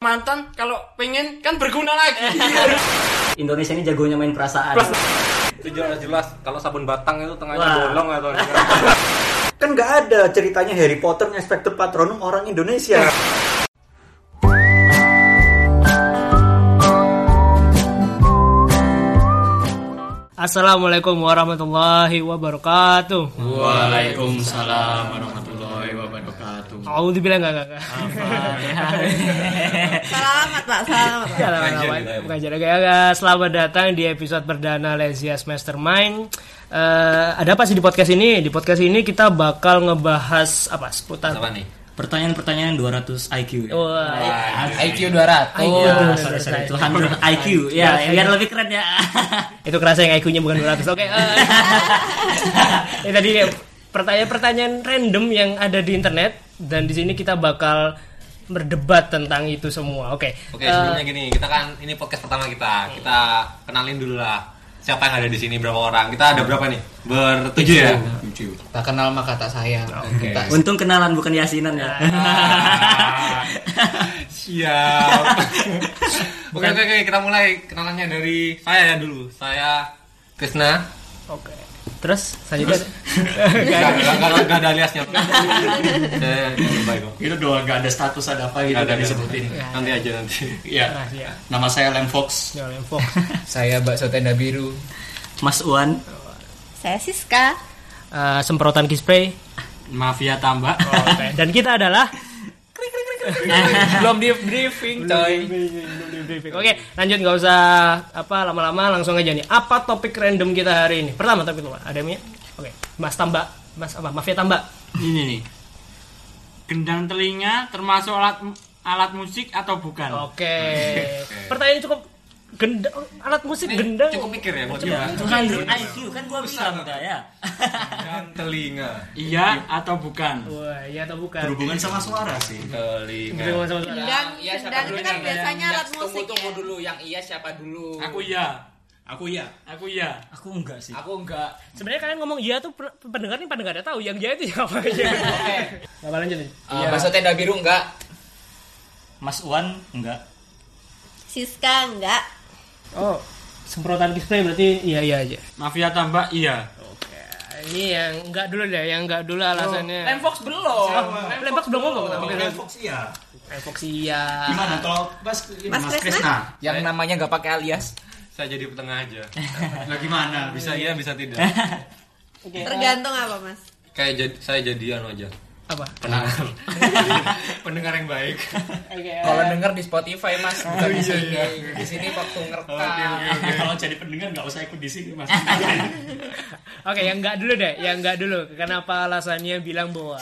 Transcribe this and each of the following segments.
mantan kalau pengen kan berguna lagi Indonesia ini jagonya main perasaan. itu jelas-jelas kalau sabun batang itu tengahnya Wah. bolong atau Kan nggak ada ceritanya Harry Potter Inspektur Patronum orang Indonesia. Assalamualaikum warahmatullahi wabarakatuh. Waalaikumsalam warahmatullahi wabarakatuh Aku dibilang enggak enggak. Selamat pak, selamat pak. Selamat pengajian agak agak. Selamat datang di episode perdana Lesias Mastermind. Eh, ada apa sih di podcast ini? Di podcast ini kita bakal ngebahas apa seputar apa nih Pertanyaan-pertanyaan 200 IQ. ya? Wah, IQ 200 IQ. Ya, sorry, sorry, itu 100 IQ. Ya, biar lebih keren ya. itu kerasa yang IQ-nya bukan 200. Oke. eh. Ini tadi pertanyaan-pertanyaan random yang ada di internet dan di sini kita bakal berdebat tentang itu semua. Oke. oke Eh, sebelumnya gini kita kan ini podcast pertama kita kita kenalin dulu lah siapa yang ada di sini berapa orang kita ada berapa nih bertujuh ya tak kenal maka tak sayang Oke. Tak- Untung kenalan bukan yasinan ya. siap oke oke oke kita mulai kenalannya dari saya ya dulu saya Krisna Oke. Terus selanjutnya Gak, gak, gak, gak ada aliasnya saya baik kok itu doang gak ada status ada apa gitu Gak ada gak disebutin nanti aja nanti iya rahasia. nama saya Lem Fox Jangan Fox. Saya bakso tenda biru. Mas Uwan. Saya Siska. Eh, semprotan kispray. mafia tambah Oke. Dan kita adalah Belum di briefing, coy. Oke, lanjut nggak usah apa lama-lama langsung aja nih. Apa topik random kita hari ini? Pertama topik itu ada mi? Oke, Mas Tambak, Mas apa? Mafia Tambak. ini nih gendang telinga termasuk alat alat musik atau bukan Oke. Pertanyaan cukup gendang alat musik gendang. cukup mikir ya buat Ya, kita 200 IQ kan gua bilang udah ya. dan telinga iya atau bukan Wah, iya atau bukan? berhubungan sama suara sih telinga Berhubungan sama suara. Gendang, Iya, siapa gendang itu kan biasanya alat tunggu, musik Tunggu ya. dulu, yang iya siapa dulu? aku iya aku iya aku iya Aku enggak sih. Aku enggak. Sebenarnya kalian ngomong iya tuh pendengar nih pada nggak ada tahu yang iya itu siapa aja. Oke. Gak lanjut nih. Uh, Bakso tenda biru enggak? Mas Uwan enggak. Siska enggak. Oh, semprotan kispray berarti iya iya aja. mafia tambah iya Oke, ini yang enggak dulu deh, yang enggak dulu alasannya. Lem Fox belum. Lembak belum ngomong kenapa? Lem Fox iya Fox iya. gimana kalau Mas Mas Mas Krisna? Yang namanya enggak pakai alias. saya jadi petengah aja lah gimana bisa iya bisa tidak Oke. Tergantung apa mas? kayak jadi saya jadi anu aja Apa? pendengar pendengar yang baik Oke. Kalau denger di Spotify mas, bukan di sini. Di sini waktu ngerekam. kalau jadi pendengar nggak usah ikut di sini Mas Oke, yang enggak dulu deh, yang enggak dulu. Kenapa alasannya bilang bahwa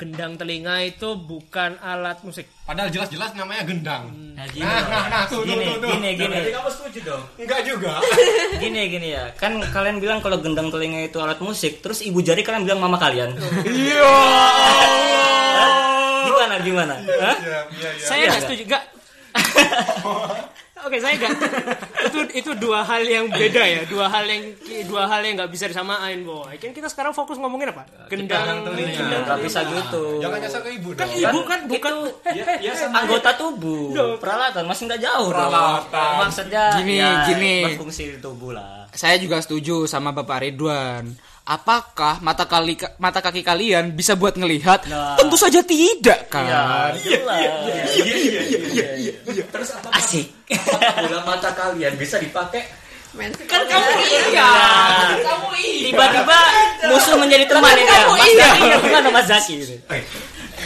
gendang telinga itu bukan alat musik? padahal jelas-jelas namanya gendang Nah, gini, nah nah nah tuh tuh gini, tuh, tuh. gini, gini, kamu setuju dong enggak juga gini, gini ya. Kan kalian bilang kalau gendang telinga itu alat musik, terus ibu jari kalian bilang mama kalian. iya Gimana, gimana? Hah? iya iya Saya enggak setuju, enggak. Oke, saya enggak. itu itu dua hal yang beda ya, dua hal yang dua hal yang nggak bisa disamain, boy. Kan kita sekarang fokus ngomongin apa? Gendang telinga. Nggak bisa gitu. jangan nyasar ke ibu dong Ibu kan bukan Ya, anggota tubuh, peralatan masih nggak jauh dong. Peralatan. Maksudnya Gini, ya, gini. berfungsi di tubuh lah. Saya juga setuju sama Bapak Ridwan. Apakah mata kali mata kaki kalian bisa buat ngelihat? Nah. Tentu saja tidak kan. Ya, jelas. Terus apa? Asik. bola mata kalian bisa dipakai Men Kan kamu iya. Kamu iya. Tiba-tiba musuh menjadi teman ya. kamu Mas iya. Mas Zaki?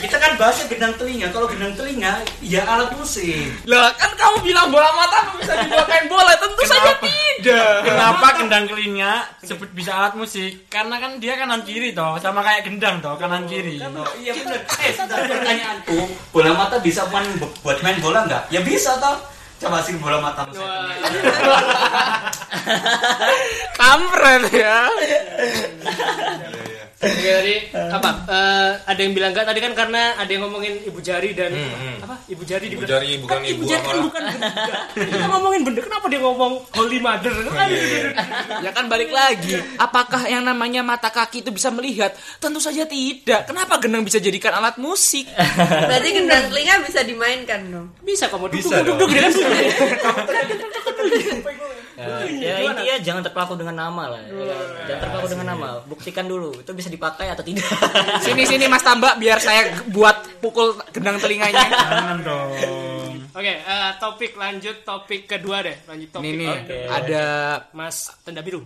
Kita kan bahasnya gendang telinga. Kalau gendang telinga ya alat musik. Lah kan kamu bilang bola mata apa bisa dibuatkan bola? Tentu saja tidak. kenapa gendang telinga sebut bisa alat musik? Karena kan dia kanan kiri toh sama kayak gendang toh kanan kiri. Iya benar eh pertanyaanku bola mata bisa main buat main bola nggak? Ya bisa toh coba sih bola mata Kampret ya. Oke tadi apa? Eh, ada yang bilang enggak tadi kan karena ada yang ngomongin ibu jari dan apa? Iibu jari Ibu dibilang- jari bukan kan ibu ibu jari kan bukan benda. Kita ngomongin benda. Kenapa dia ngomong holy mother? Aduh, Ya kan balik lagi. Apakah yang namanya mata kaki itu bisa melihat? Tentu saja tidak. Kenapa gendang bisa jadikan alat musik? Berarti gendang telinga bisa dimainkan dong. Bisa kamu duduk duduk duduk dia kan Ya, ya intinya jangan terpaku dengan nama lah. ya kan? Jangan terpaku dengan nama. Buktikan dulu itu bisa dipakai atau tidak. Sini sini Mas Tambak biar saya buat pukul gendang telinganya. Jangan dong. Oke, eh, topik lanjut topik kedua deh. Lanjut topik. Ini nih Oke. ada Mas Tenda Biru.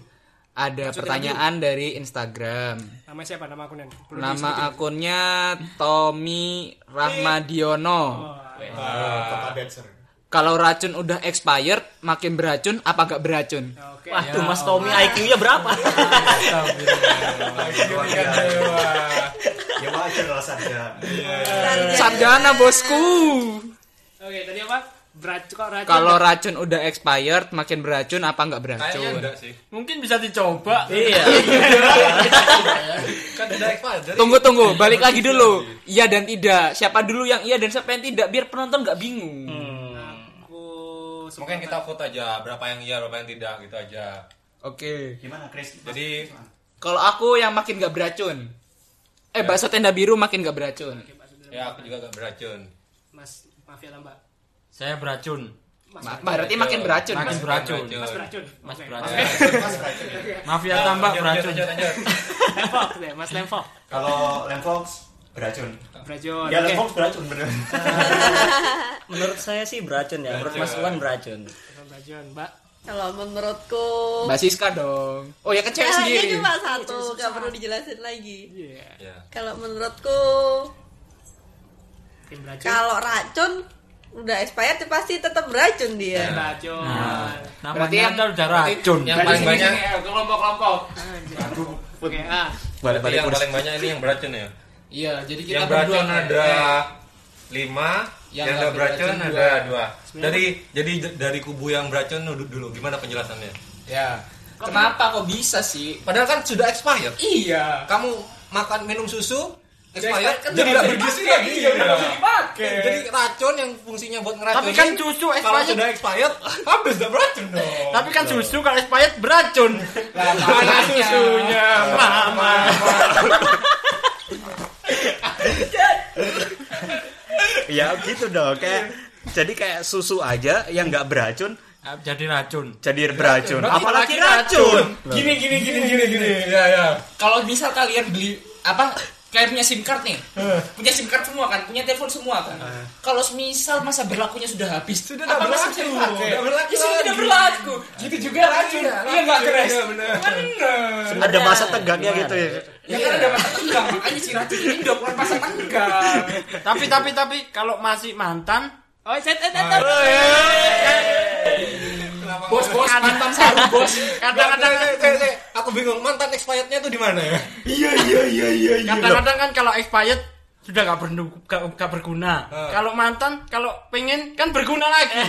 ada pertanyaan dari Instagram. Nama siapa? Nama akunnya? Perlu Nama disebutin. akunnya Tommy Rahmadiono. Kalau racun udah expired, makin beracun apa nggak beracun? Oke. Waduh, Mas Tommy IQ-nya berapa? Ya wajar lah saja. Sarjana bosku. Oke, tadi apa? Beracun kok racun. Kalau racun udah expired, makin beracun apa nggak Kayaknya beracun? enggak sih. Mungkin bisa dicoba. iya. Kan udah expired. Jadi Tunggu tunggu, balik lagi dulu. Iya dan tidak. Siapa dulu yang iya dan siapa yang tidak? Biar penonton nggak bingung. Aku mungkin kita vote aja berapa yang iya, berapa yang tidak gitu aja. Oke. Gimana Chris? Jadi Kalau aku yang makin nggak beracun. Eh bakso tenda biru makin nggak beracun. ya aku juga gak beracun. Mas mafia tambah. Saya beracun. Ma- berarti makin beracun. Makin Mas. beracun. Mas beracun. Mas Oke. beracun. Mafia tambah Lanjut, beracun. lanjut, lanjut, lanjut. Lemfok deh, Mas Lemfok. Kalau Lemfox beracun. Beracun. Ya. Lemfox beracun bener. Menurut saya sih beracun ya. Menurut Mas Wan beracun. Beracun, Mbak. Kalau menurutku Mbak Siska dong. Oh ya kan cewek Caranya sendiri. cuma satu, gak perlu dijelasin lagi. Iya. Ya. Kalau menurutku kalau racun udah expired tuh pasti tetap beracun dia. Beracun. Namanya Berarti yang- udah racun. Yang paling banyak kelompok-kelompok. Oke, ah. Balik berarti yang paling banyak ini yang beracun ya. Iya, jadi kita Yang beracun berdua- ada eh, lima, Yang yang nggak nggak beracun beracun ada dua. Dari jadi d- dari kubu yang beracun dulu, dulu gimana penjelasannya? Ya. Kenapa kok bisa sih? Padahal kan sudah expired. Iya. Kamu makan minum susu expired kan jadi bisa bergizi lagi. Iya, dipakai. Jadi racun yang fungsinya buat ngeracun. Tapi kan susu kalau expired. sudah expired habis udah beracun dong. Tapi kan susu kalau expired beracun. mana susunya? Mama. ya gitu dong kayak jadi kayak susu aja yang nggak beracun Jadi racun. jadi beracun Berarti apalagi apalagi racun Gini gini gini gini gini. Ya ya. Kalau misal kalian beli apa kayak punya SIM card nih. Punya SIM card semua kan, punya telepon semua kan. Kalau misal masa berlakunya sudah habis, Sudah apa nggak masih berlaku. Nggak berlaku Ya, sudah tidak berlaku. Gitu juga racun. Iya, Iya enggak racun, keres. iya, benar. Ada masa tegaknya gitu ya Ya kan ada masa tegang, makanya si racun ini udah bukan masa tegang. Tapi tapi tapi kalau masih mantan Oh, set, set, set, set. Bos bos mantan saru bos. kadang-kadang saya, aku bingung mantan expirednya tuh di mana ya? kadang-kadang kan kalau expired sudah gak, bernu, gak, gak berguna. Kalau mantan, kalau pengen kan berguna lagi.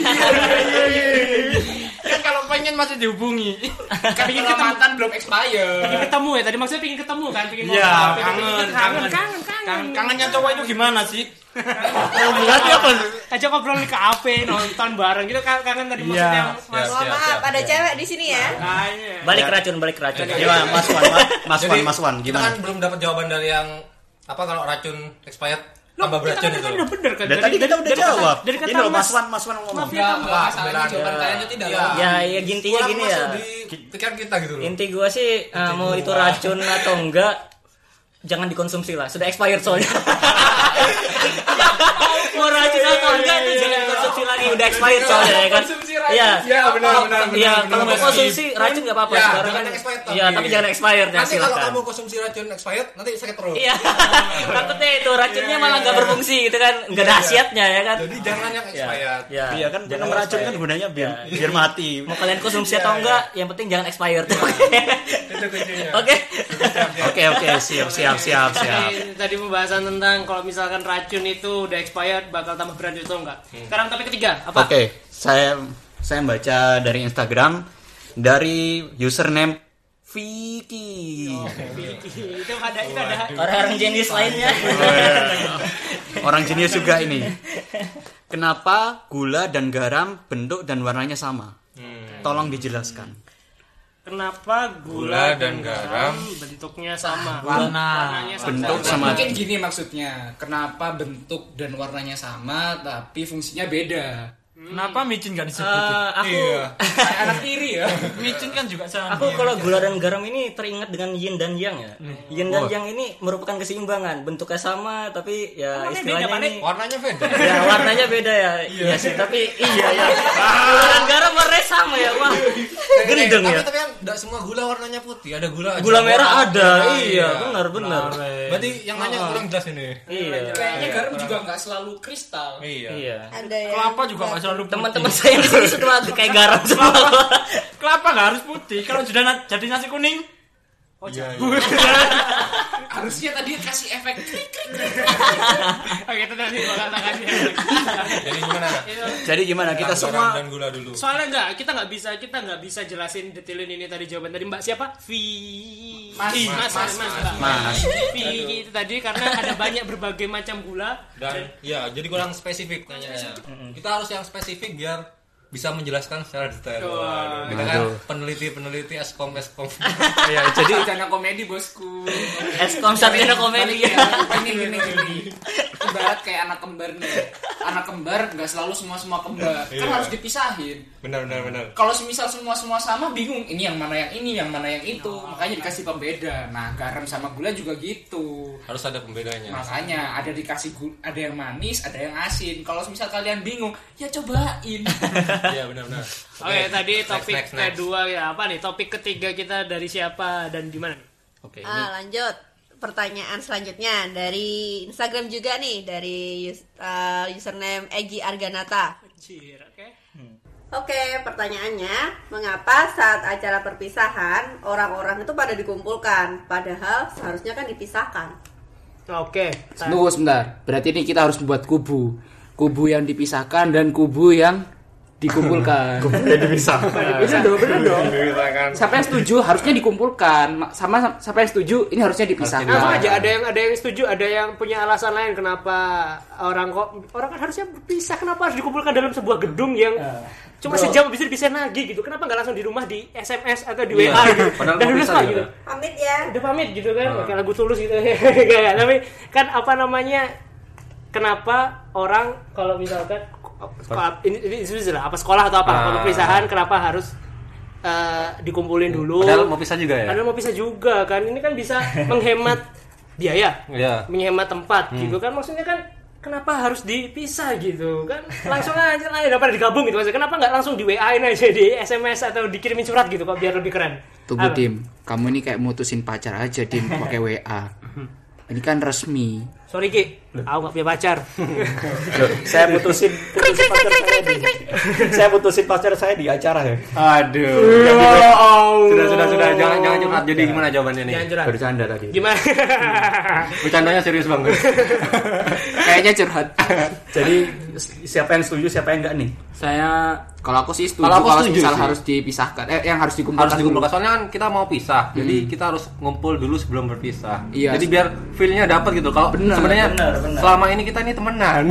kan kalau pengen masih dihubungi. Kan ketemu mantan belum expired. Pengen ketemu ya tadi maksudnya pengen ketemu kan pengen Iya, ngobrol, pengen- kangen, kangen kangen, kangen kangen Kangen, kangennya cowok itu gimana sih? berarti apa aja ngobrol ke AP nonton bareng gitu kan kangen tadi maksudnya Iya. mas Mohon maaf, ada cewek di sini ya. kayaknya Balik racun, balik racun. gimana Mas Wan Mas Wan Mas Wan gimana kan belum dapat jawaban dari yang apa kalau racun expired tambah beracun kan itu. udah bener kan Dan tadi kita udah jawab. dari Ini kata Mas Wan Mas Wan ngomong. Mafia Enggak, enggak masalahnya jawaban kalian itu tidak Iya. lah. Ya, ya intinya gini ya. di pikiran kita gitu loh. Inti gua sih eh, mau itu racun atau enggak jangan dikonsumsi lah. Sudah expired soalnya. mau racun atau enggak itu jangan dikonsumsi lagi. Udah expired soalnya ya kan. Konsumsi. Iya. Iya, benar, benar, Iya, kalau mau konsumsi racun enggak apa-apa Ya, sekarang jangan kan. Iya, tapi- tapi jangan expired ya Nanti kalau kamu konsumsi racun expired nanti sakit perut. Iya. Takutnya itu racunnya malah nggak berfungsi gitu kan. Enggak ada khasiatnya ya kan. Jadi jangan yang Ya, expired. ya. Iya kan Jangan minum racun kan expired. gunanya biar biar mati. Mau kalian konsumsi atau enggak, yang penting jangan expired. Itu kuncinya. Oke. Oke oke siap siap siap siap. Tadi, pembahasan tentang kalau misalkan racun itu udah expired bakal tambah beracun atau enggak. Sekarang topik ketiga apa? Oke, saya saya baca dari Instagram dari username Vicky. itu ada itu ada Orang-orang jenius lainnya. Orang jenius juga ini. Kenapa gula dan garam bentuk dan warnanya sama? Tolong dijelaskan. Kenapa Gula gula, dan garam bentuknya sama Warna. warnanya sama Bentuk sama Mungkin gini maksudnya, kenapa bentuk dan warnanya sama tapi fungsinya beda? Kenapa micin gak disebutin? Eh, aku Kayak anak tiri ya. micin kan juga sama. aku kalau gula dan garam ini teringat dengan yin dan yang ya. Yin dan yang ini merupakan keseimbangan. Bentuknya sama tapi ya istilahnya ini warnanya beda ya warnanya beda ya. Iya sih, tapi iya ya. Gula dan garam warnanya sama ya. Wah. Gendeng tapi ya. tapi kan enggak semua gula warnanya putih ada gula Gula merah ada. Nah, Iya, benar benar. berarti yang nanya kurang jelas ini Iya. Kayaknya garam juga nggak selalu kristal. iya Iya. Ada Kelapa juga gak selalu putih. Teman-teman saya yang di sini setelah kayak garam semua. Kelapa gak harus putih. Kalau sudah jadi nasi kuning, Harusnya tadi kasih efek oke itu tadi ya. jadi gimana Jadi gimana? Kita semua dan gula dulu. Soalnya enggak kita nggak bisa kita nggak bisa jelasin detailin ini tadi jawaban tadi. Mbak siapa? Vi Mas, mas, mas, mas, mas. Vi itu tadi karena ada banyak berbagai macam gula. Dan ya jadi kurang spesifik nanya kita harus yang spesifik biar bisa menjelaskan secara detail Wah. kita kan peneliti peneliti eskom eskom ya jadi Bencana komedi bosku. Eskom sarjana komedi. Ya. Gini gini gini. Ibarat kayak anak kembar nih. Anak kembar nggak selalu semua semua kembar. Kan Iya. harus dipisahin. benar benar benar Kalau semisal semua semua sama bingung ini yang mana yang ini yang mana yang itu makanya dikasih pembeda. Nah garam sama gula juga gitu. harus ada pembedanya Makanya ada dikasih gula, ada yang manis, ada yang asin. Kalau misal kalian bingung, ya cobain. Iya benar benar oke tadi next, topik next, next. kedua ya apa nih topik ketiga kita dari siapa dan di mana nih? Oke, ini Ah, lanjut. Pertanyaan selanjutnya dari Instagram juga nih dari uh, username Egi Arganata. Anjir, oke Oke, pertanyaannya, mengapa saat acara perpisahan orang-orang itu pada dikumpulkan, padahal seharusnya kan dipisahkan? oke Tunggu sebentar. Berarti ini kita harus membuat kubu. Kubu yang dipisahkan dan kubu yang dikumpulkan. Itu dong, bener dong. Siapa yang setuju harusnya dikumpulkan. Ma- Sama siapa yang setuju ini harusnya dipisahkan. Langsung aja ada yang ada yang setuju, ada yang punya alasan lain kenapa orang kok orang kan harusnya berpisah kenapa harus dikumpulkan dalam sebuah gedung yang cuma sejam bisa dipisahin lagi gitu. Kenapa nggak langsung di rumah di SMS atau di WA gitu. Dan pisah lah juga. gitu. Pamit ya. Udah pamit gitu kan, kayak lagu tulus gitu. Kayak tapi kan apa namanya? Kenapa orang kalau misalkan sekolah- ini ini ini lah, apa sekolah atau apa Ah. kalau perpisahan kenapa harus eh, dikumpulin dulu? padahal mau pisah juga ya Padahal mau pisah juga kan. Ini kan bisa menghemat biaya, Iya. menghemat tempat gitu kan. Maksudnya kan kenapa harus dipisah gitu kan? Langsung aja lah daripada digabung gitu maksudnya. Kenapa nggak langsung di WA-in aja di SMS atau dikirimin surat gitu kok biar lebih keren. Tunggu Apa? Dim, kamu ini kayak mutusin pacar aja Dim pakai WA. Ini kan resmi. Sorry Ki, aku gak punya pacar. saya putusin, putusin pacar saya di, saya putusin pacar saya di acara ya. aduh sudah sudah sudah jangan jangan curhat jadi gimana jawabannya nih Jangan curhat. Bercanda tadi. Gimana? bercandanya serius banget Kayaknya curhat. Jadi siapa yang setuju, siapa yang enggak nih? Saya kalau aku sih setuju Kalau setuju misal sih. harus dipisahkan. Eh yang harus dikumpulkan. harus dikumpulkan dulu. soalnya kan kita mau pisah jadi kita harus ngumpul dulu sebelum berpisah Iya. jadi biar feelnya dapat gitu kalau Benar, sebenarnya benar, benar. selama ini kita ini temenan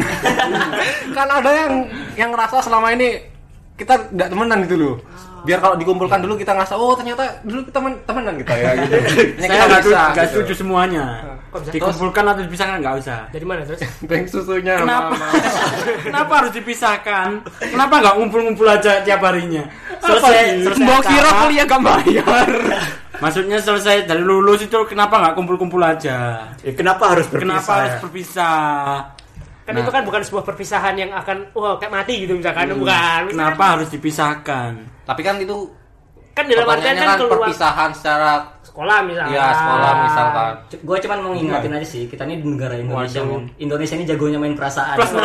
kan ada yang yang ngerasa selama ini kita nggak temenan gitu loh biar kalau dikumpulkan dulu kita ngerasa oh ternyata dulu kita temen, temenan kita ya gitu Saya nggak bisa nggak gitu. setuju semuanya. Bisa? Dikumpulkan atau dipisahkan nggak usah. Dari mana terus? Bank susunya Kenapa? Kenapa harus dipisahkan? Kenapa nggak ngumpul-ngumpul aja tiap harinya? Selesai- selesai Mbok kira kuliah gak bayar. Maksudnya selesai dari lulus itu kenapa nggak kumpul-kumpul aja? Ya, kenapa harus berpisah? Kenapa harus berpisah? Kan itu kan bukan sebuah perpisahan yang akan wah kayak mati gitu misalkan bukan. Kenapa harus dipisahkan? tapi kan itu Kan dalam artian kan kan keluar perpisahan secara sekolah misalkan. ya sekolah misalkan Gue cuman mau ngingatin aja sih, kita ini di negara Indonesia. Waduh. Indonesia ini jagonya main perasaan. plus 62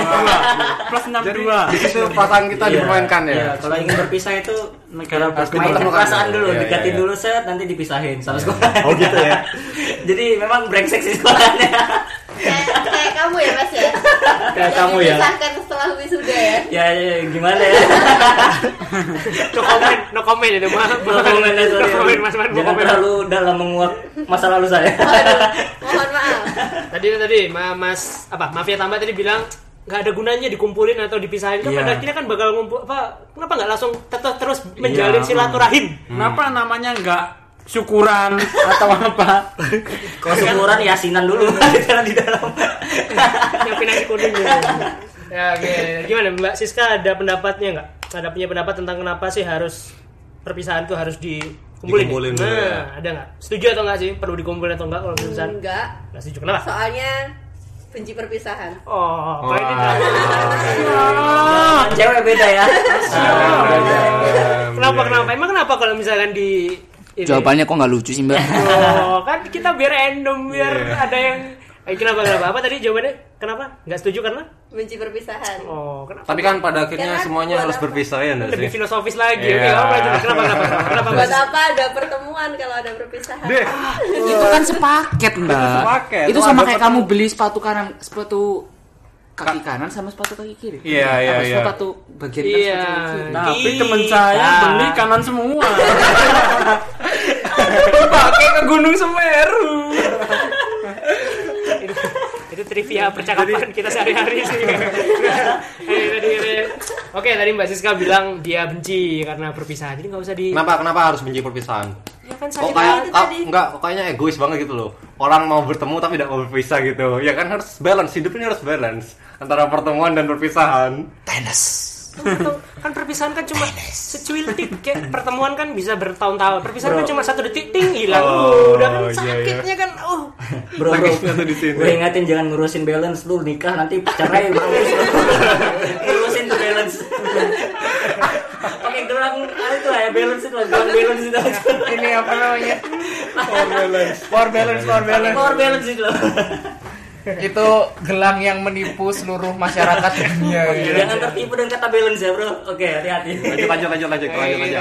plus 62 di situ perasaan kita Iya, dipermainkan ya iya, kalau ingin berpisah itu negara Harus main perasaan dulu. dulu, Iya, dekatin iya. dulu set, nanti dipisahin sama sekolah. Oh gitu ya. Jadi memang brengsek sih sekolahnya. Kayak, kayak kamu ya mas ya? Kayak Yang kamu ya. setelah wisuda ya? ya, ya, gimana ya? no comment, no comment itu maaf. No comment ya. No comment, Mas Man, no Jangan terlalu dalam menguak masa lalu saya. Mohon maaf. Tadi tadi Ma- Mas apa Mafia tambah tadi bilang nggak ada gunanya dikumpulin atau dipisahin kan Iya. pada akhirnya kan bakal ngumpul apa kenapa nggak langsung tetap terus menjalin Iya. silaturahim Kenapa namanya nggak syukuran atau apa? Kalau syukuran yasinan dulu jalan di dalam. nyiapin nasi kuning ya. ya oke gimana Mbak Siska ada pendapatnya nggak ada punya pendapat tentang kenapa sih harus perpisahan tuh harus dikumpulin Dikumpulin nah dulu ya. ada nggak setuju atau nggak sih perlu dikumpulin atau nggak kalau perpisahan Enggak. nggak setuju kenapa Soalnya benci perpisahan. oh kalau ini Cewek beda ya. kenapa kenapa emang kenapa kalau misalkan di ini? Jawabannya kok nggak lucu sih mbak? Oh, kan kita biar random biar ada yang eh, kenapa kenapa apa tadi jawabannya kenapa nggak setuju karena Benci perpisahan. oh kenapa Tapi kan pada akhirnya Ya semuanya harus apa? berpisah ya lebih sih? filosofis lagi Iya. oke kenapa kenapa kenapa, kenapa Buat Mas? apa ada pertemuan kalau ada perpisahan? Deh, itu kan sepaket mbak. Sepaket. Itu sama kayak kamu beli sepatu kanan, sepatu kaki kanan sama sepatu kaki kiri. Iya, iya, Apa iya. Sepatu bagian kanan, Iya. sepatu kiri. Tapi temen saya beli kanan semua. Pakai ke Gunung Semeru. itu, itu trivia percakapan kita sehari-hari sih. Eh, tadi, eh, Oke, tadi Mbak Siska bilang dia benci karena perpisahan. Jadi nggak usah di. Kenapa kenapa harus benci perpisahan? Ya kan Kok sakit kayak hati itu kok, tadi. enggak, kok kayaknya egois banget gitu loh. Orang mau bertemu tapi tidak mau berpisah gitu. Ya kan harus balance, hidup ini harus balance antara pertemuan dan perpisahan. Kan- kan perpisahan kan cuma secuiltik kayak pertemuan kan bisa bertahun-tahun perpisahan kan cuma satu detik ting hilang Oh, udah kan iya, sakitnya kan oh Bro, bro. Gue ingatin jangan ngurusin balance lu nikah nanti cerai lu. ngurusin tuh balance. Pakai gelang ah, itu lah ya balance itu lah, gelang balance itu. Ini apa namanya? Power balance. Power balance, power balance. Power balance itu. Itu gelang yang menipu seluruh masyarakat dunia. ya. Jangan tertipu dengan kata balance ya, Bro. Oke, hati-hati. Lanjut lanjut lanjut lanjut lanjut lanjut.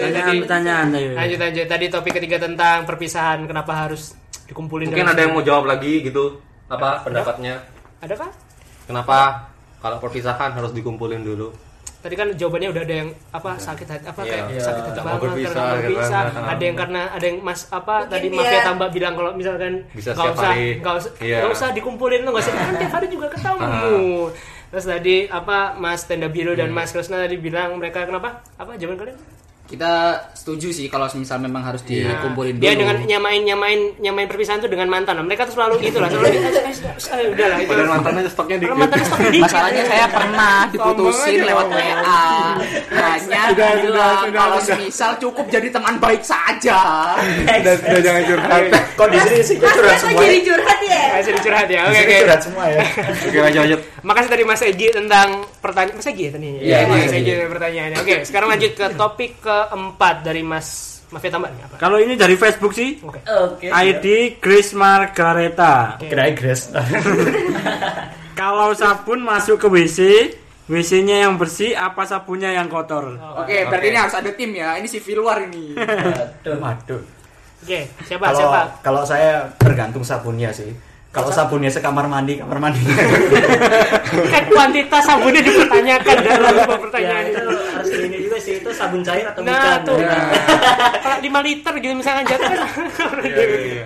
Ada Pertanyaan, ayo. lanjut lanjut tadi topik ketiga tentang perpisahan kenapa harus dikumpulin Mungkin ada yang mau jawab lagi gitu. Apa pendapatnya? ada kah Kenapa kalau perpisahan harus dikumpulin dulu? Tadi kan jawabannya udah ada yang apa sakit hati apa Iya. kayak Iya, sakit hati banget berpisah, karena gitu berpisah kan. ada yang karena ada yang mas apa Mungkin tadi mafia tambah bilang kalau misalkan Bisa nggak usah hari. nggak usah Iya. usah dikumpulin lo nggak usah kan tiap hari juga ketemu terus tadi apa mas tenda biru Hmm. dan mas Krishna tadi bilang mereka kenapa apa jawaban kalian Kita setuju sih kalau misal memang harus dikumpulin dia dulu. dengan nyamain nyamain nyamain perpisahan tuh dengan mantan Nah, mereka tuh selalu gitu lah selalu gitu, "Eh, udah lah itu Padahal mantannya stoknya dikit. mantan stoknya dikit Masalahnya saya pernah diputusin lewat WA. Hanya bilang kalau misal cukup jadi teman baik saja. Udah udah jangan curhat. Kok di sini sih curhat semua? jadi curhat ya? Masih dicurhat ya oke oke curhat semua ya. Oke lanjut lanjut. Makasih tadi Mas Egi tentang pertanyaan Mas Egi ya tadi. Iya, Mas Mas Egi pertanyaannya. Oke, sekarang lanjut ke topik keempat dari Mas Mafia Tambah nih apa? Kalau ini dari Facebook sih. Oke. Oke. ID Grace Margareta. Kira Grace. Kalau sabun masuk ke WC, WC-nya yang bersih apa sabunnya yang kotor? Oke, berarti ini harus ada tim ya. Ini civil war ini. Aduh. Waduh. Oke, siapa Kalau siapa? kalau saya tergantung sabunnya sih. Kalau sabunnya sekamar mandi, kamar mandi. Kan kuantitas sabunnya dipertanyakan dalam sebuah Ya, pertanyaan itu itu. harus ini juga sih itu sabun cair atau Nah, bukan? tuh. Ya. Kalau 5 liter gitu misalkan jatuh kan. Iya iya iya.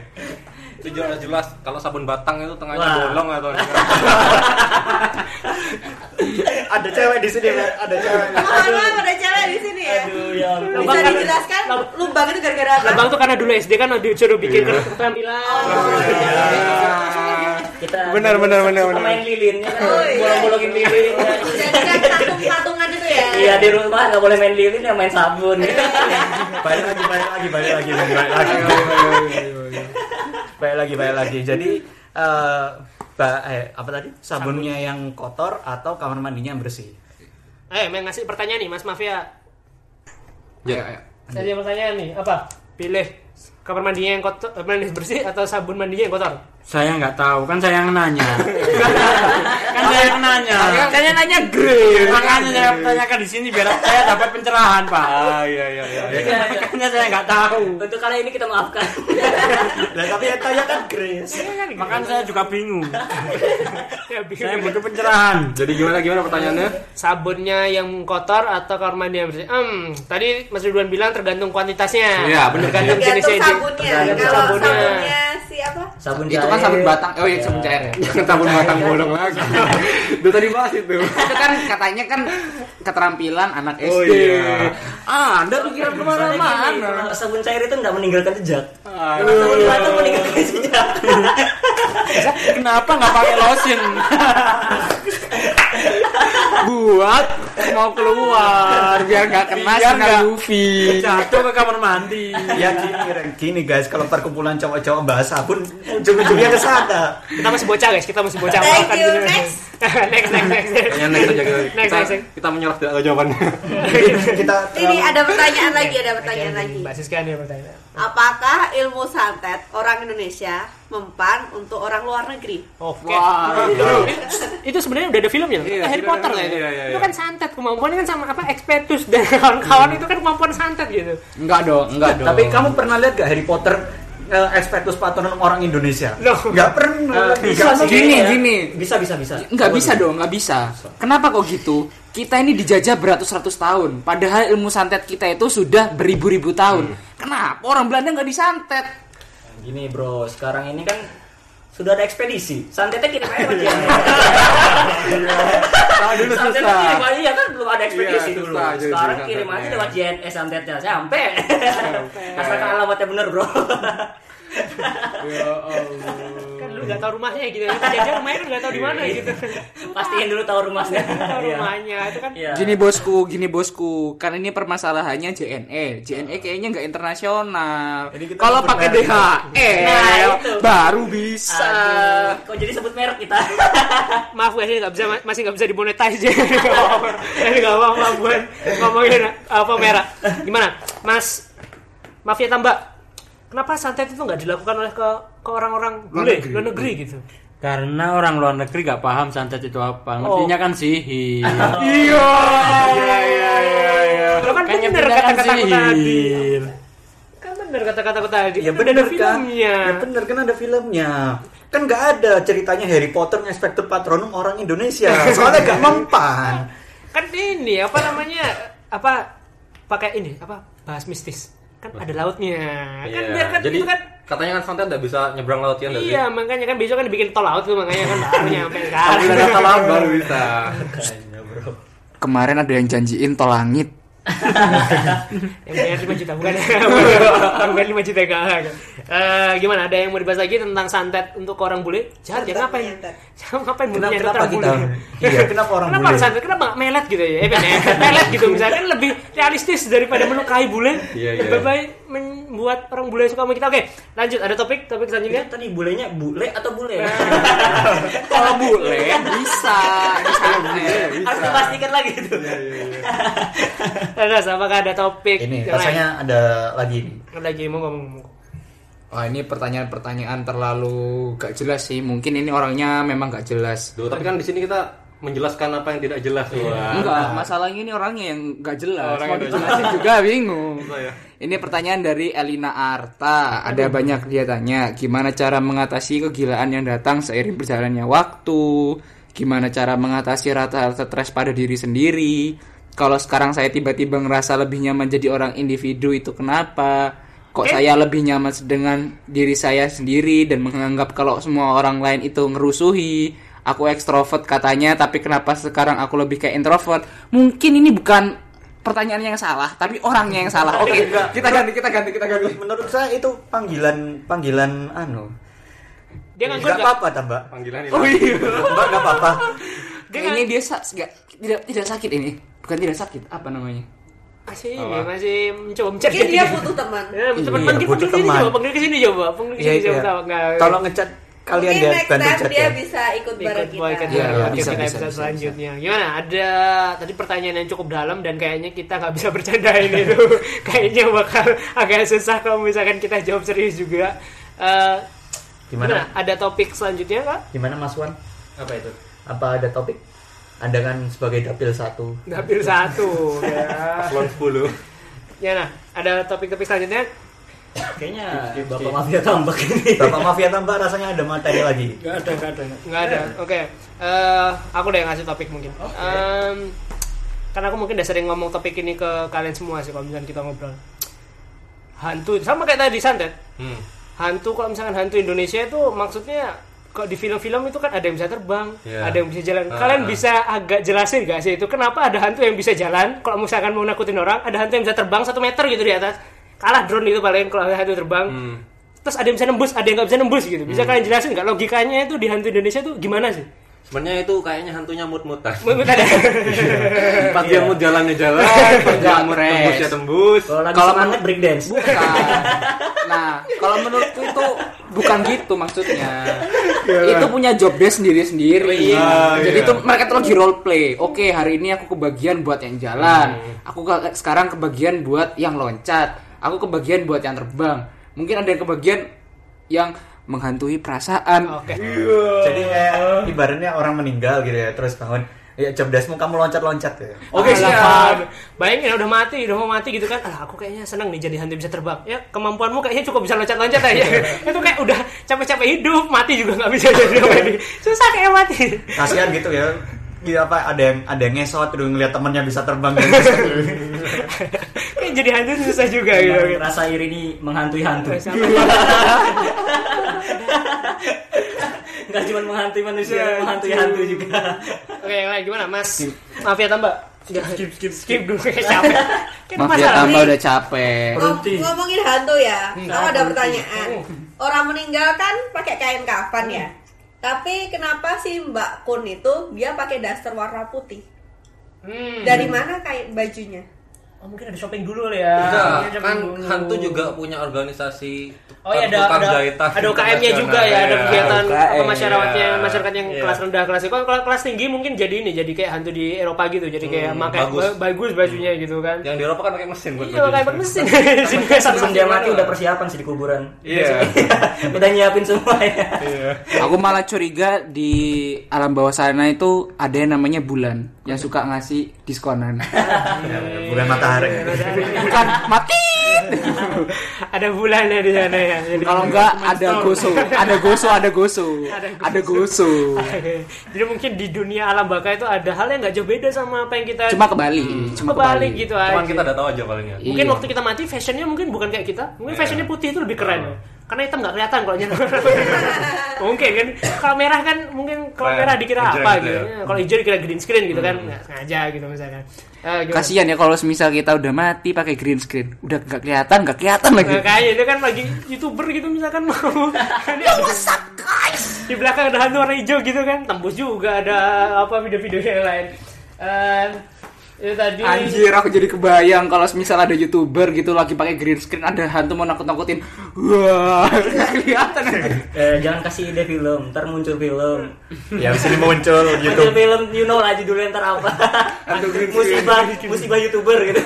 Itu jelas jelas kalau sabun batang itu tengahnya Wah. bolong atau Ada cewek di sini. Ada cewek. Maaf ada cewek di sini ya. Aduh, ya ampun. Bisa dijelaskan lubang itu gara-gara apa? Lambang tuh karena dulu SD kan disuruh bikin keterampilan. Kita Benar, benar, benar, benar. main lilin ya. Oh, iya. Bolong-bolongin lilin. ya. Jadi kan patung-patungan itu ya. Iya di rumah nggak boleh main lilin ya main sabun. balik lagi, balik lagi, balik lagi, balik lagi. Balik lagi, balik lagi. Jadi eh ba- eh, apa tadi? Sabunnya yang kotor atau kamar mandinya yang bersih? Eh, mau ngasih pertanyaan nih Mas Mafia. Ya. Saya ada pertanyaan nih, apa? Pilih kamar mandinya yang kotor, eh, mandi bersih atau sabun mandinya yang kotor? Saya nggak tahu, kan saya yang nanya. kan saya yang nanya. Kayaknya nanya Grace. Makanya saya tanyakan di sini biar saya dapat pencerahan, Pak. Ah iya iya iya. iya. Makanya saya nggak tahu. Untuk kali ini kita maafkan. Lah tapi yang tanya kan Grace. Makanya saya juga bingung. saya butuh pencerahan. Jadi gimana gimana pertanyaannya? Sabunnya yang kotor atau kamar mandi yang bersih? Hmm, tadi Mas Ridwan bilang tergantung kuantitasnya. Iya. Tergantung Tergantung jenisnya. Sabunnya. Tergantung Kalau sabunnya. sabunnya siapa? Sabun Itu kan sabun batang. Oh iya sabun cair ya. Tabung batang bolong lagi. Udah tadi bahas itu. itu kan katanya kan keterampilan anak SD. Oh, iya. Ah, Anda pikiran ke mana-mana. kalau sabun cair itu nggak meninggalkan jejak. Sabun batu meninggalkan jejak. Kenapa nggak pakai lotion? Buat mau keluar biar nggak kena Biar sinar nggak- UV. Jatuh ke kamar mandi. Ya gini, gini guys, kalau perkumpulan cowok-cowok bahas sabun, ujung-ujungnya ke sana. Kita masih bocah guys, kita masih bocah. Thank you, dulu. next. next, next, next. Next aja kita. Next, next. kita menyerah tidak jawabannya. Kita Ini ada pertanyaan lagi, ada pertanyaan lagi. Mbak Siska nih pertanyaan. Apakah ilmu santet orang Indonesia mempan untuk orang luar negeri? Oke. Wah, itu sebenarnya udah ada filmnya loh. Iya, Harry Potter lah itu. Iya, iya, Itu iya. kan santet kemampuannya kan sama apa Expectus dan kawan-kawan itu kan kemampuan santet gitu. Enggak dong, enggak dong. Tapi kamu pernah lihat gak Harry Potter eh, Expectus Patronum orang Indonesia? Loh. Nggak pernah. bisa Nggak sih. gini, ya. gini. Bisa, bisa, bisa. Nggak bisa dong, nggak bisa. Kenapa kok gitu? Kita ini dijajah beratus-ratus tahun. Padahal ilmu santet kita itu sudah beribu-ribu tahun. Kenapa orang Belanda nggak disantet? Gini bro, sekarang ini kan sudah ada ekspedisi. Santetnya kirim aja JNE. Nah, dulu Santetnya susah. kirim aja kan belum ada ekspedisi Iya, dulu. susah Sekarang kirim aja lewat JNE santetnya sampai. Asalkan alamatnya bener bro. Ya lu nggak tahu rumahnya gitu. Jajan rumahnya kan nggak tahu di mana gitu. Pastiin dulu tahu rumahnya. Tahu Iya. rumahnya itu kan. Iya. Gini bosku, gini bosku. Kan ini permasalahannya JNE. JNE kayaknya nggak internasional. Kalau pakai merek. DHL Nah, itu. baru bisa. Aduh, kok jadi sebut merek kita? Maaf guys, ini nggak bisa masih nggak bisa dimonetize jadi Ini nggak apa-apa buat ngomongin apa merah. Gimana, Mas? Mafia tambah. Kenapa santet itu nggak dilakukan oleh ke ke orang-orang bule luar negeri gitu? Karena orang luar negeri gak paham santet itu apa. Ngertinya kan sihir. Iya, iya, iya, iya, iya. Lo kan Kan bener kan kata-kataku tadi. Kan bener kata-kataku tadi. Ya Kan bener ada kan? filmnya. Ya bener kan ada filmnya. Kan nggak ada ceritanya Harry Potter Expected Patronum orang Indonesia. Soalnya nggak mempan. Kan ini apa namanya? Apa pakai ini? Apa bahas mistis? Kan ada lautnya. Kan Iya, biar kan jadi itu kan katanya kan santet nggak bisa nyebrang laut ya nggak sih? Iya, makanya kan besok kan dibikin tol laut tuh makanya kan baru nyampe Kalau sekarang. udah ada laut baru bisa. Kemarin ada yang janjiin tol langit. Yang bayar 5 juta bukan yang bayar 5 juta enggak Eh, gimana ada yang mau dibahas lagi tentang santet untuk orang bule jahat ya Kenapa- nyeret kenapa orang kita? bule? Iya, kenapa orang kenapa bule? santet kenapa nggak melet gitu ya eh, ya? melet gitu misalnya kan lebih realistis daripada melukai bule Iya, iya. lebih baik membuat orang bule suka sama kita oke lanjut ada topik topik selanjutnya Itu tadi bulenya bule atau bule? Kalau bule bisa disantet. Harus dipastikan lagi itu. Terus apakah ada topik Ini rasanya ada lagi nih. Ada lagi mau ngomong ngomong Wah ini pertanyaan-pertanyaan terlalu gak jelas sih. Mungkin ini orangnya memang gak jelas. Duh, tapi kan di sini kita menjelaskan apa yang tidak jelas. Wah. Enggak, masalahnya ini orangnya yang gak jelas. Orang Mau dijelasin juga bingung. Susah ya. Ini pertanyaan dari Elina Arta. Ada banyak dia tanya, gimana cara mengatasi kegilaan yang datang seiring berjalannya waktu? Gimana cara mengatasi rata-rata stres pada diri sendiri? Kalau sekarang saya tiba-tiba ngerasa lebih nyaman jadi orang individu itu kenapa? Kok saya lebih nyaman dengan diri saya sendiri dan menganggap kalau semua orang lain itu ngerusuhi? Aku ekstrovert katanya, tapi kenapa sekarang aku lebih kayak introvert? Mungkin ini bukan pertanyaan yang salah, tapi orangnya yang salah. Oke, kita ganti, kita ganti, kita ganti. Menurut saya itu panggilan panggilan anu. dia Nggak apa-apa, tambah. Panggilan ini. Oh iya. Mbak nggak apa-apa. ini dia nggak- tidak tidak sakit ini. Bukan tidak sakit, apa namanya? masih ini masih mencoba mencari Mungkin dia butuh teman. Ya, teman Iya, panggil panggil teman. coba, panggil ke sini coba, panggil Iya, ke sini coba iya. Tolong ngecat kalian Mungkin next time dia ya. bisa ikut bareng kita. iya, Oke, bisa, kita bisa, episode bisa, selanjutnya. Gimana? Ada tadi pertanyaan yang cukup dalam dan kayaknya kita nggak bisa bercandain itu. kayaknya bakal agak susah kalau misalkan kita jawab serius juga. Eh, Gimana? Gimana? Ada topik selanjutnya kak? Gimana Mas Wan? Apa itu? Apa ada topik? Anda kan sebagai dapil satu. Dapil satu. ya. Paslon 10. Ya nah, ada topik-topik selanjutnya. Kayaknya Bapak mafia tambak ini. Bapak Mafia tambah rasanya ada materi lagi. Gak ada, gak ada. Nggak ada. Oke. Eh, aku udah ngasih topik mungkin. Em, karena aku mungkin udah sering ngomong topik ini ke kalian semua sih kalau misalnya kita ngobrol. Hantu sama kayak tadi santet. Hmm. Hantu kalau misalkan hantu Indonesia itu maksudnya kok di film-film itu kan ada yang bisa terbang, Iya. ada yang bisa jalan. Ah, Kalian ah. bisa agak jelasin gak sih itu kenapa ada hantu yang bisa jalan? Kalau misalkan mau nakutin orang, ada hantu yang bisa terbang satu meter gitu di atas. Kalah drone itu paling kalau ada hantu terbang. Hmm. Terus ada yang bisa nembus, ada yang nggak bisa nembus gitu. Bisa kalian jelasin nggak logikanya itu di hantu Indonesia tuh gimana sih? Sebenarnya itu kayaknya hantunya mut-mutan. Menurut ada. Empat Iya. jam mut jalannya jalan, empat jam mut Res. tembus ya tembus. Kalau semangat break dance. Bukan. Nah, kalau menurutku itu bukan gitu maksudnya. itu punya job desk sendiri-sendiri. Iya, Jadi iya. itu mereka tuh lagi role play. Oke, hari ini aku kebagian buat yang jalan. Hmm. Aku ke- sekarang kebagian buat yang loncat. Aku kebagian buat yang terbang. Mungkin ada yang kebagian yang menghantui perasaan. Oke. Jadi kayak ibaratnya orang meninggal gitu ya, terus bangun ya deskmu kamu loncat-loncat ya. Oke Alah, siap. Bayangin udah mati, udah mau mati gitu kan. Alah, aku kayaknya seneng nih jadi hantu bisa terbang. Ya kemampuanmu kayaknya cukup bisa loncat-loncat aja. itu kayak udah capek-capek hidup, mati juga nggak bisa jadi apa. Susah kayak mati. Kasihan gitu ya. Iya apa ada yang ada yang ngesot udah ngeliat temennya bisa terbang gitu. kayak jadi hantu susah juga gitu. Rasa iri ini menghantui hantu. Gak cuma menghantui manusia, Iya, menghantui iya. hantu juga. Oke, yang lain gimana, Mas? Mafia tambah. Skip, skip, skip dulu kayak capek. Kan Mafia masalah tambah udah capek. Ngom- ngomongin hantu ya, Hmm. aku ada pertanyaan. Orang meninggal kan pakai kain kafan ya. Tapi kenapa sih Mbak Kun itu dia pakai daster warna putih? Hmm. Dari mana kain bajunya? Oh, mungkin ada shopping dulu ya. Enggak, shopping kan dulu. hantu juga punya organisasi Oh iya ada ada, jahitan ada UKM-nya juga ya, ada Iya. kegiatan UKM, apa masyarakatnya, iya. masyarakat yang Iya. kelas rendah kelas kalau kalau kelas tinggi mungkin jadi ini, jadi kayak hantu di Eropa gitu, jadi kayak Hmm, pakai bagus. ba- bagus bajunya gitu kan. Yang di Eropa kan pakai mesin buat Iya, pakai mesin. Sini Sebelum dia mati udah persiapan sih di kuburan. Iya. udah nyiapin semua ya. Iya. Aku malah curiga di alam bawah sana itu ada yang namanya bulan yang suka ngasih diskonan. Bukan matahari. Bukan mati. ada bulannya di sana ya. Jadi Kalau enggak ada goso, ada goso, ada goso, ada goso. Jadi mungkin di dunia alam baka itu ada hal yang nggak jauh beda sama apa yang kita Cuma kebalik, cuma kebalik gitu Cuman aja. kita udah tahu aja palingnya. Mungkin Iya. waktu kita mati fashionnya mungkin bukan kayak kita. Mungkin Iya. fashionnya putih itu lebih keren. Karena hitam nggak kelihatan kalau nyala. mungkin kan. Kalau merah kan mungkin kalau merah dikira apa gitu gitu. ya. Kalau hijau dikira green screen gitu kan. Nggak sengaja gitu misalkan. Eh, gimana? Kasihan ya kalau semisal kita udah mati pakai green screen, udah nggak kelihatan, nggak kelihatan lagi. Nah, kayak itu kan lagi youtuber gitu misalkan mau Ini di belakang ada hantu warna hijau gitu kan tembus juga ada apa video-video yang lain Eh, itu tadi Anjir, aku jadi kebayang kalau semisal ada youtuber gitu lagi pakai green screen, ada hantu mau nakut-nakutin. Wah, nggak kelihatan. Eh, jangan kasih ide film, ntar muncul film. Ya di sini muncul Muncul YouTube. film, you know lah judulnya ntar apa. musibah, musibah youtuber gitu.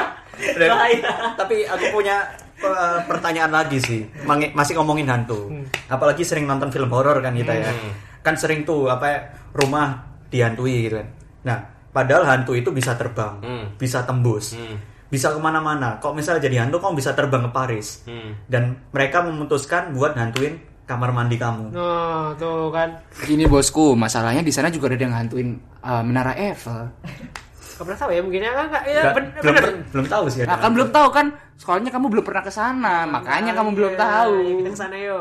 Bahaya. Tapi aku punya eh, pertanyaan lagi sih. Mang- Masih ngomongin hantu. Apalagi sering nonton film horor kan kita ya. Kan sering tuh apa ya, rumah dihantui gitu kan. Nah, padahal hantu itu bisa terbang, Hmm. bisa tembus, Hmm. bisa ke mana-mana. Kok misalnya jadi hantu, kok bisa terbang ke Paris? Hmm. Dan mereka memutuskan buat hantuin kamar mandi kamu. Oh, tuh kan. Gini bosku, masalahnya di sana juga ada yang ngantuin uh, menara Eiffel. Gak pernah tahu ya mungkin ya enggak ya ben- belum, bener. belum tahu sih. Nah, ada kan belum tahu kan, soalnya kamu belum pernah ke sana, makanya kamu belum Iya, tahu. ya kita ke sana yuk.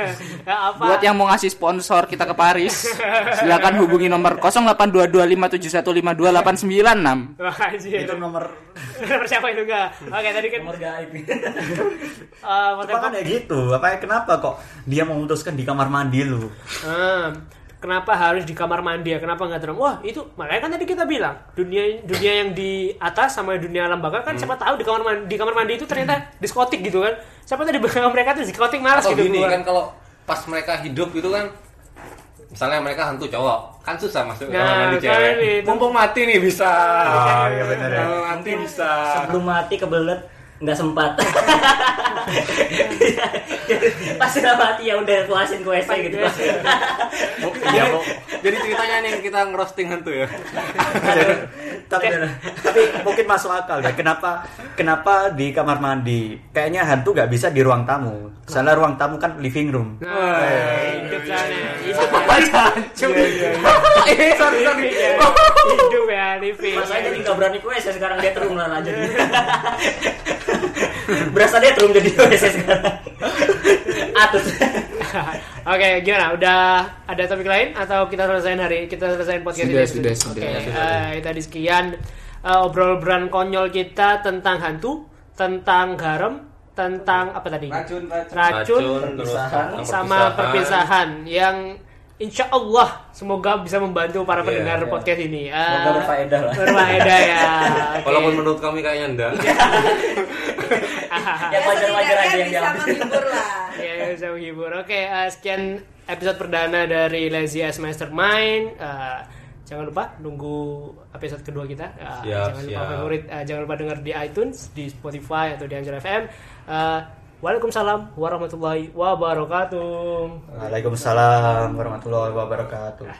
ya, apa? Buat yang mau ngasih sponsor kita ke Paris, silakan hubungi nomor 082257152896. Wah, anjir. itu nomor Nomor siapa itu enggak? Oke, tadi kan Nomor gaib. eh Cuma motor- kan ya gitu. Apa kenapa kok dia memutuskan di kamar mandi lu? Ah, kenapa harus di kamar mandi ya? Kenapa nggak dalam? Wah itu makanya kan tadi kita bilang dunia dunia yang di atas sama dunia alam baka kan siapa tahu di kamar mandi di kamar mandi itu ternyata diskotik gitu kan? Siapa tahu di belakang mereka tuh diskotik malas Atau gitu gini keluar. kan kalau pas mereka hidup gitu kan misalnya mereka hantu cowok kan susah masuk ke kamar Nah, mandi kan cewek itu. mumpung mati nih bisa Oh, iya benar ya. Mati bisa Sebelum mati kebelet nggak sempat pasti udah mati ya udah kuasin ke WC gitu Iya, Bu. Jadi ceritanya nih kita ngerosting hantu ya. tapi, tapi mungkin masuk akal ya kenapa kenapa di kamar mandi kayaknya hantu nggak bisa di ruang tamu soalnya ruang tamu kan living room Nah, hidup sana. Hidup sorry, sorry. ya. Hidup ya, living. Mas saya jadi nggak berani ke WC sekarang dia lah lanjut berasa dia room jadi WC sekarang atus Oke, gimana? Udah ada topik lain atau kita selesaiin hari kita selesaiin podcast Sudah, ini? sudah, Oke, sudah. eh, tadi sekian eh, obrolan konyol kita tentang hantu, tentang garam, tentang apa tadi? Racun, racun. Racun, terus perpisahan, sama perpisahan yang insya Allah semoga bisa membantu para Iya, pendengar iya. podcast ini. Eh, semoga berfaedah lah berfaedah ya. Oke. Walaupun menurut kami kayaknya enggak. yang wajar-wajar aja yang bisa menghibur lah. Ya bisa menghibur. Oke eh, sekian episode perdana dari Lazy as Mastermind. Eh, jangan lupa nunggu episode kedua kita. Eh, Siap, jangan lupa siap. favorit eh, jangan lupa dengar di iTunes di Spotify atau di Anchor FM Eh, Waalaikumsalam warahmatullahi wabarakatuh. Waalaikumsalam warahmatullahi wabarakatuh